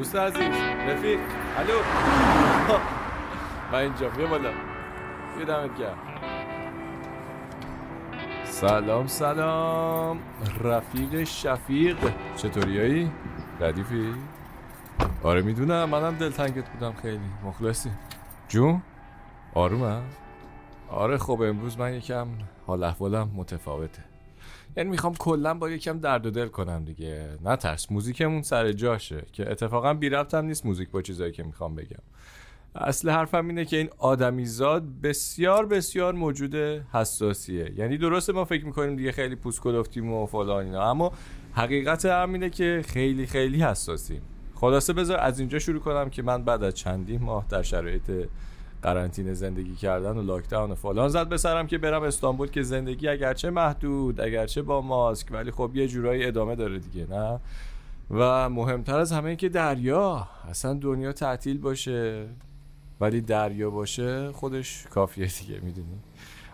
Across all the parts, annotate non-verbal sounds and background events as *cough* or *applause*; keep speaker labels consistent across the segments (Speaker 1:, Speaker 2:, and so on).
Speaker 1: دوست عزیز رفیق. الو. *laughs* من اینجا بیا بالا. بیا دمت گرم. سلام سلام. رفیق شفیق. چطوریایی؟ ردیفی؟ آره می‌دونم. منم دلتنگت بودم خیلی. مخلصی. جون؟ آرومم؟ آره خب امروز من یکم حال احوالم متفاوته. یعنی می‌خوام کلا با یکم درد و دل کنم دیگه. نه ترس موزیکمون سر جاشه که اتفاقا بی ربطم نیست موزیک با چیزایی که می‌خوام بگم. اصل حرفم اینه که این آدمیزاد بسیار بسیار موجود حساسیه. یعنی درسته ما فکر می‌کنیم دیگه خیلی پوست کلفتیم و فلان اینا اما حقیقت هم اینه که خیلی خیلی حساسیم. خلاصه بذار از اینجا شروع کنم که من بعد از چندین ماه در شرایط قرنطینه زندگی کردن و لاکداون و فلان. زد به سرم که برم استانبول که زندگی اگرچه محدود اگرچه با ماسک ولی خب یه جورایی ادامه داره دیگه نه؟ و مهمتر از همه این که دریا اصلا دنیا تعطیل باشه ولی دریا باشه خودش کافیه دیگه می‌دونی؟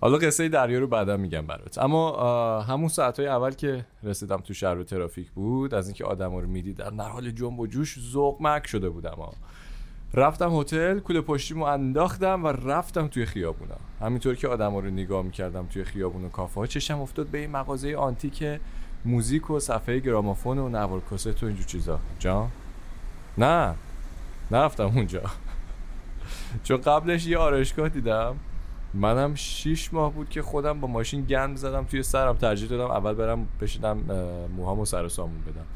Speaker 1: حالا قصه دریا رو بعدا میگم برات. اما همون ساعتهای اول که رسیدم تو شهر و ترافیک بود از اینکه آدم رو می‌دیدم در حال جنب و جوش ذوق مک شده بودم ها. رفتم هتل کوله پشتیمو انداختم و رفتم توی خیابونا. همینطور که آدما رو نگاه می‌کردم توی خیابون و کافه ها چشم افتاد به این مغازه آنتیک موزیک و صفحه گرامافون و نوار کاست و اینجور چیزا. جا نه. نرفتم اونجا. چون قبلش یه آرایشگاه دیدم. منم شیش ماه بود که خودم با ماشین گند زدم توی سرم ترجیح دادم اول برم بشینم موهامو سر و سامون بدم.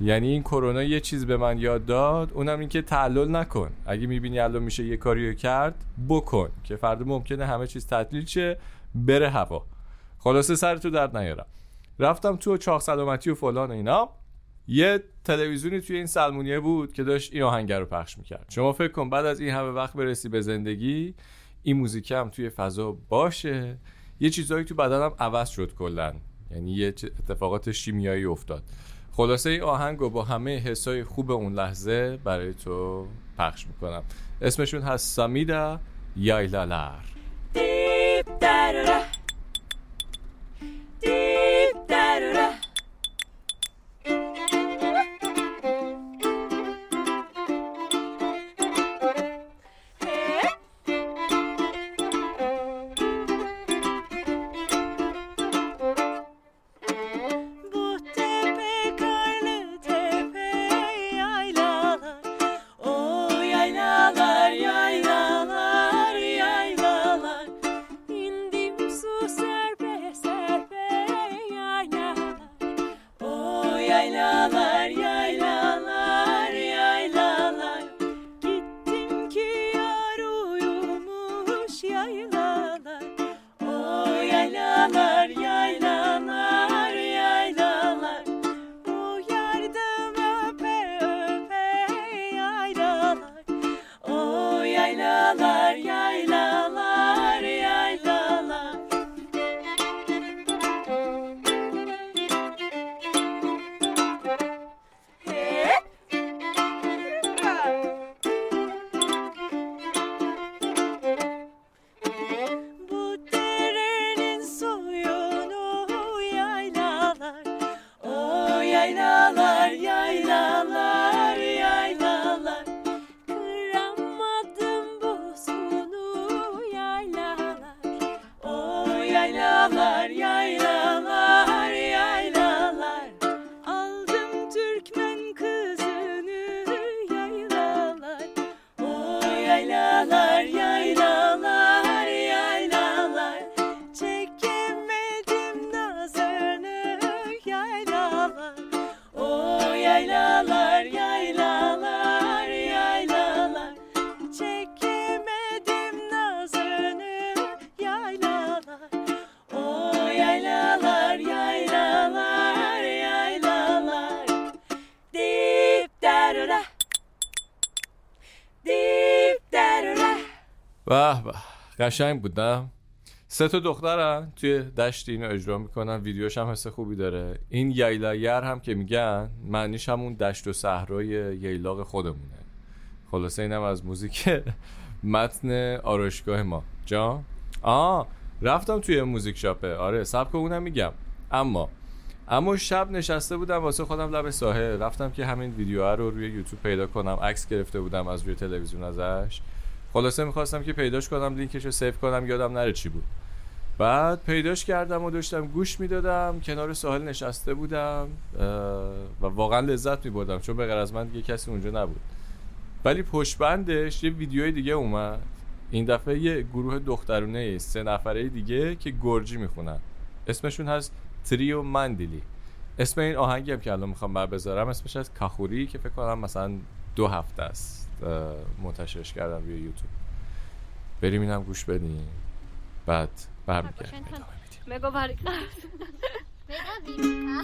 Speaker 1: یعنی این کرونا یه چیز به من یاد داد اونم این که تعلل نکن. اگه می‌بینی الان میشه یه کاریو کرد بکن که فردا ممکنه همه چیز تعطیل شه بره هوا. خلاصه سر تو درد نیارم رفتم تو چاق سلامتی و فلان و اینا. یه تلویزیونی توی این سلمونیه بود که داشت این آهنگر رو پخش می‌کرد. شما فکر کن بعد از این همه وقت برسی به زندگی این موزیک هم توی فضا باشه. یه چیزهایی تو بدنم عوض شد کلا. یعنی یه اتفاقات شیمیایی افتاد. خلاصه این آهنگ با همه حسای خوب اون لحظه برای تو پخش می‌کنم. اسمشون هست سامیدا یایلالر night. Yaylalar, yaylalar, yaylalar.
Speaker 2: Çekemedim nazını yaylalar. O yaylalar, yaylalar, yaylalar.
Speaker 3: Dip
Speaker 4: derre
Speaker 3: Dip derre
Speaker 1: Vah vah, kaşayım bu da. سه تا دخترن توی دشت اینو اجرا می‌کنن. ویدیوش هم حس خوبی داره. این ییلایر هم که میگن معنیش همون دشت و صحرای ییلاق خودمونه. خلاصه اینم از موزیک *laughs* متن آرایشگاه ما. جا آه رفتم توی music shop ه. آره سبک اونم میگم. اما اما شب نشسته بودم واسه خودم لب ساحل. رفتم که همین ویدیو رو روی یوتیوب پیدا کنم. عکس گرفته بودم از روی تلویزیون ازش. خلاصه می‌خواستم که پیداش کنم لینکش رو save کنم یادم نره چی بود. بعد پیداش کردم و داشتم گوش می‌دادم کنار ساحل نشسته بودم و واقعا لذت میبردم چون به از من دیگه کسی اونجا نبود. ولی پشت بندش یه ویدیوی دیگه اومد. این دفعه یه گروه دخترونه سه نفره دیگه که گرجی می‌خونن. اسمشون هست تریو مندیلی. اسم این آهنگی هم که الان می‌خوام بر بذارم اسمش از کخوری که فکر کنم مثلا دو هفته است منتشرش کردم روی یوتیوب. بریم اینم گوش بدیم. بعد ბაბი შენთან მეგობარი ყავს. მე და ვიკა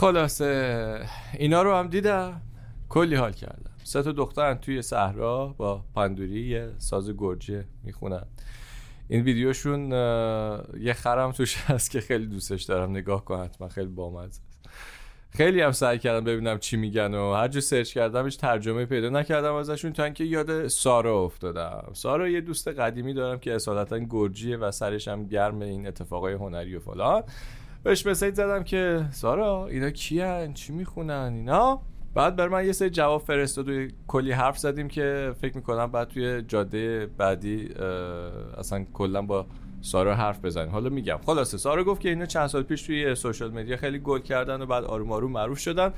Speaker 1: خلاصه اینا رو هم دیدم. کلی حال کردم. سه تا دخترن توی صحرا با پندوری یه ساز گرجه می‌خونن. این ویدیوشون یه خرم توش هست که خیلی دوستش دارم. نگاه کن حتما خیلی بامزه خیلی هم سعی کردم ببینم چی میگن و هر جو سرچ کردم هیچ ترجمه پیدا نکردم ازشون تا اینکه یاد سارا افتادم. سارا یه دوست قدیمی دارم که اصالتا گرجیه و سرش هم گرم این اتفاقای هنری و فلان. بهش مسیج زدم که سارا اینا کیان؟ چی می‌خونن؟ اینا؟ بعد بر من یه سری جواب فرستاد و کلی حرف زدیم که فکر می‌کنم بعد توی جاده بعدی اصلا کلا با سارا حرف بزنیم. حالا میگم. خلاصه سارا گفت که اینا چند سال پیش توی سوشال مدیا خیلی گل کردن و بعد آروم آروم معروف شدن.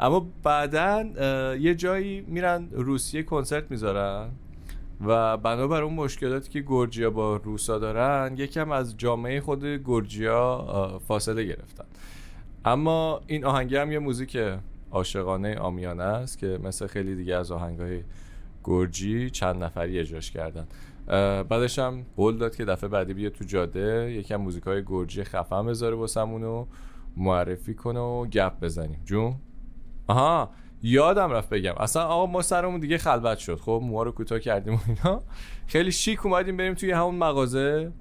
Speaker 1: اما بعدا یه جایی میرن روسیه کنسرت می‌ذارن. و بنابر اون مشکلاتی که گرجیا با روسا دارن یکم از جامعه خود گرجیا فاصله گرفتن. اما این آهنگ هم یه موزیک عاشقانه آمیانه است که مثل خیلی دیگه از آهنگای گرجی چند نفری اجراش کردن. بعدش هم قول داد که دفعه بعدی بیاد تو جاده یکم موزیک های گرجی خفن بذاره واسمون و معرفی کنه و گپ بزنیم. جون؟ آها! یادم رفت بگم. اصلا آقا ما سرمون دیگه خلوت شد. خب موها رو کوتاه کردیم و اینا. خیلی شیک اومدیم بریم توی همون مغازه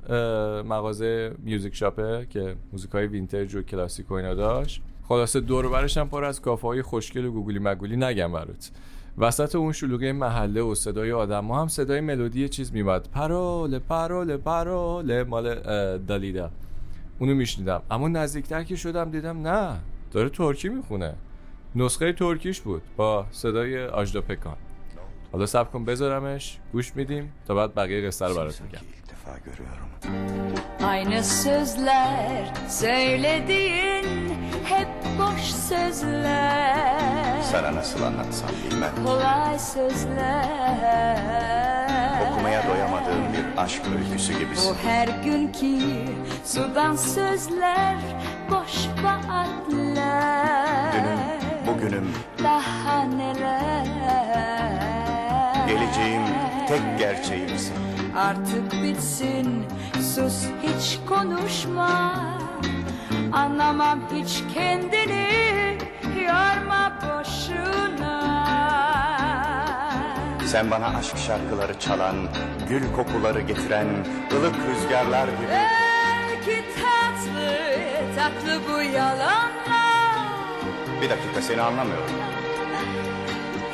Speaker 1: مغازه music shop ه که موزیک های vintage و کلاسیک و اینا داشت. خلاصه دور برش هم پر از کافه های خوشگل و گوگلی مگولی نگم برات. وسط اون شلوغی محله و صدای آدم هم صدای ملودی چیز میمد paroles paroles paroles مال دالیدا. اونو میشنیدم. اما نزدیکتر که شدم دیدم نه. داره ترکی می‌خونه. نسخه ترکیش بود با صدای آجدا پکان حالا سب کن بذارمش گوش میدیم تا بعد بقیه قصه رو برات میگم
Speaker 3: Aynı sözler söylediğin hep boş sözler
Speaker 5: Sana nasıl anlatsam bilmem
Speaker 3: Kolay sözler
Speaker 5: Okumaya doyamadığım bir aşk öyküsü gibisin
Speaker 3: Bu her günkü sudan sözler boş vaatler
Speaker 5: Bugünüm,
Speaker 3: daha neler?
Speaker 5: Geleceğim, tek gerçeğimsin.
Speaker 3: Artık bitsin sus hiç konuşma. Anlamam hiç kendini yorma boşuna.
Speaker 5: Sen bana aşk şarkıları çalan, gül kokuları getiren, ılık rüzgarlar gibi.
Speaker 3: Belki tatlı tatlı bu yalanlar
Speaker 5: Bir dakika seni anlamıyorum.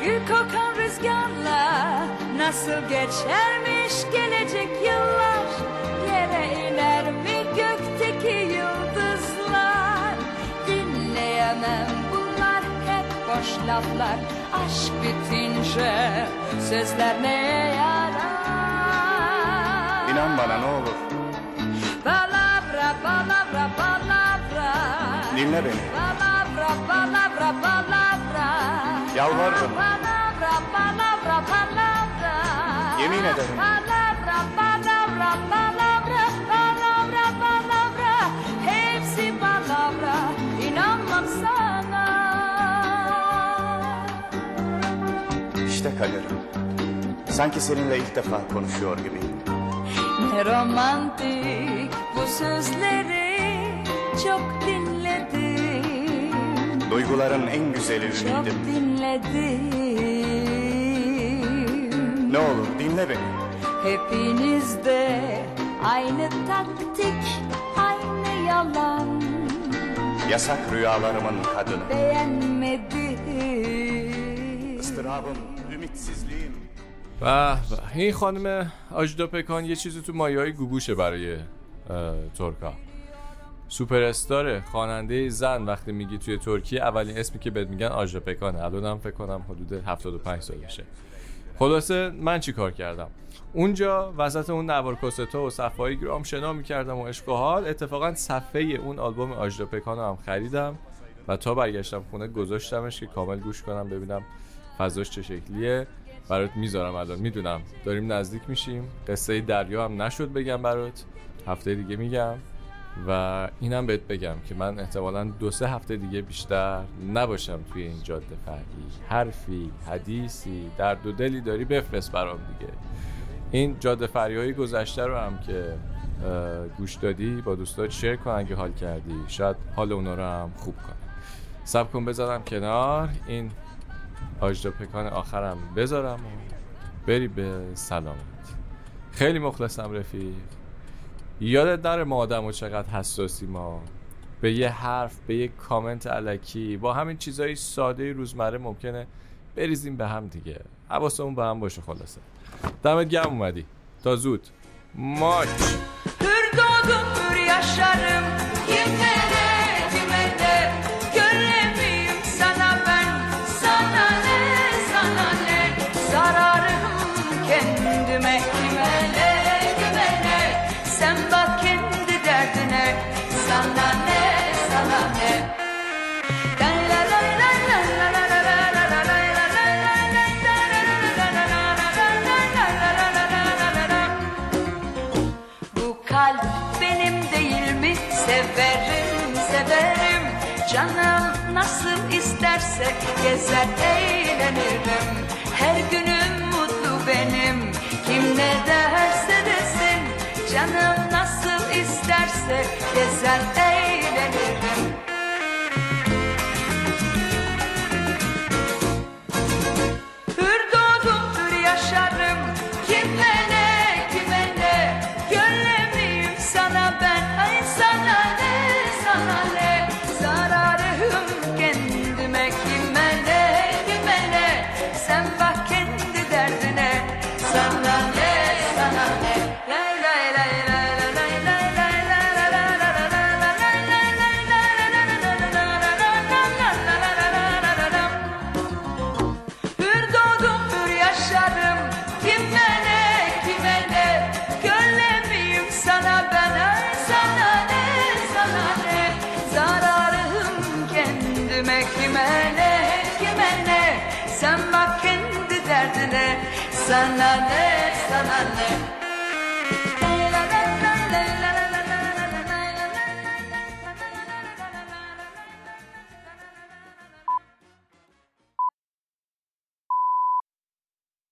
Speaker 3: Gül kokan rüzgarla nasıl geçermiş gelecek yıllar? Yere iner mi gökteki yıldızlar? Dinleyemem bunlar hep boş laflar. Aşk bitince sözler neye yarar?
Speaker 5: İnan bana ne olur,
Speaker 3: Palavra, palavra, palavra
Speaker 5: dinle beni.
Speaker 3: Palavra, palavra, palavra
Speaker 5: Yalvarırım.
Speaker 3: Palavra, palavra, palavra
Speaker 5: Yemin ederim.
Speaker 3: Palavra, palavra, palavra Palavra, palavra Hepsi palavra İnanmam sana
Speaker 5: İşte kaderim. Sanki seninle ilk defa konuşuyor gibiyim.
Speaker 3: Ne romantik bu sözleri Çok dinledim
Speaker 5: Duyguların en güzeli
Speaker 3: Çok
Speaker 5: ümidim.
Speaker 3: dinledim
Speaker 5: Ne olur dinle beni.
Speaker 3: Hepinizde aynı taktik, aynı yalan
Speaker 5: Yasak rüyalarımın kadını.
Speaker 3: Beğenmedim
Speaker 5: Istırabım, ümitsizliğim.
Speaker 1: به به این خانم آجدا پکان یه چیزی تو مایه های گوگوشه برای اه، ترکا سوپر استاره خواننده زن. وقتی میگی توی ترکیه اولین اسمی که بهت میگن آجدا پکانه الان هم فکر کنم حدود 75 سالشه خلاصه من چی کار کردم؟ اونجا وسط اون نوار کاست‌ها و صفحه گرام شنا می‌کردم و عشق حال. اتفاقا صفحه اون آلبوم آجدا پکان رو هم خریدم و تا برگشتم خونه گذاشتمش که کامل گوش کنم ببینم فضاش چه شکلیه. برات می‌ذارم الان. می‌دونم. داریم نزدیک میشیم. قصه دریا هم نشد بگم برات. هفته دیگه میگم. و اینم بهت بگم که من احتمالا دو سه هفته دیگه بیشتر نباشم توی این جاده فرعی. حرفی حدیثی درد و دلی داری بفرست برام دیگه. این جاده فری های گذشته رو هم که گوش دادی با دوستات شیر کن اگه حال کردی. شاید حال اونا رو هم خوب کنه سب کن بذارم کنار. این آجدا پکان آخرم بذارم. و بری به سلامت. خیلی مخلصم رفیق. یادت نره ما آدم و چقدر حساسی ما به یه حرف به یه کامنت علکی با همین چیزای ساده روزمره mümküne بریزیم به هم دیگه. حواسمون به هم باشه خلاصه. دمت گرم اومدی. تا زود. ماچ.
Speaker 3: Canım nasıl isterse gezer eğlenirim. Her günüm mutlu benim. Kim ne derse desin. Canım nasıl isterse gezer eğlenirim. Sana ne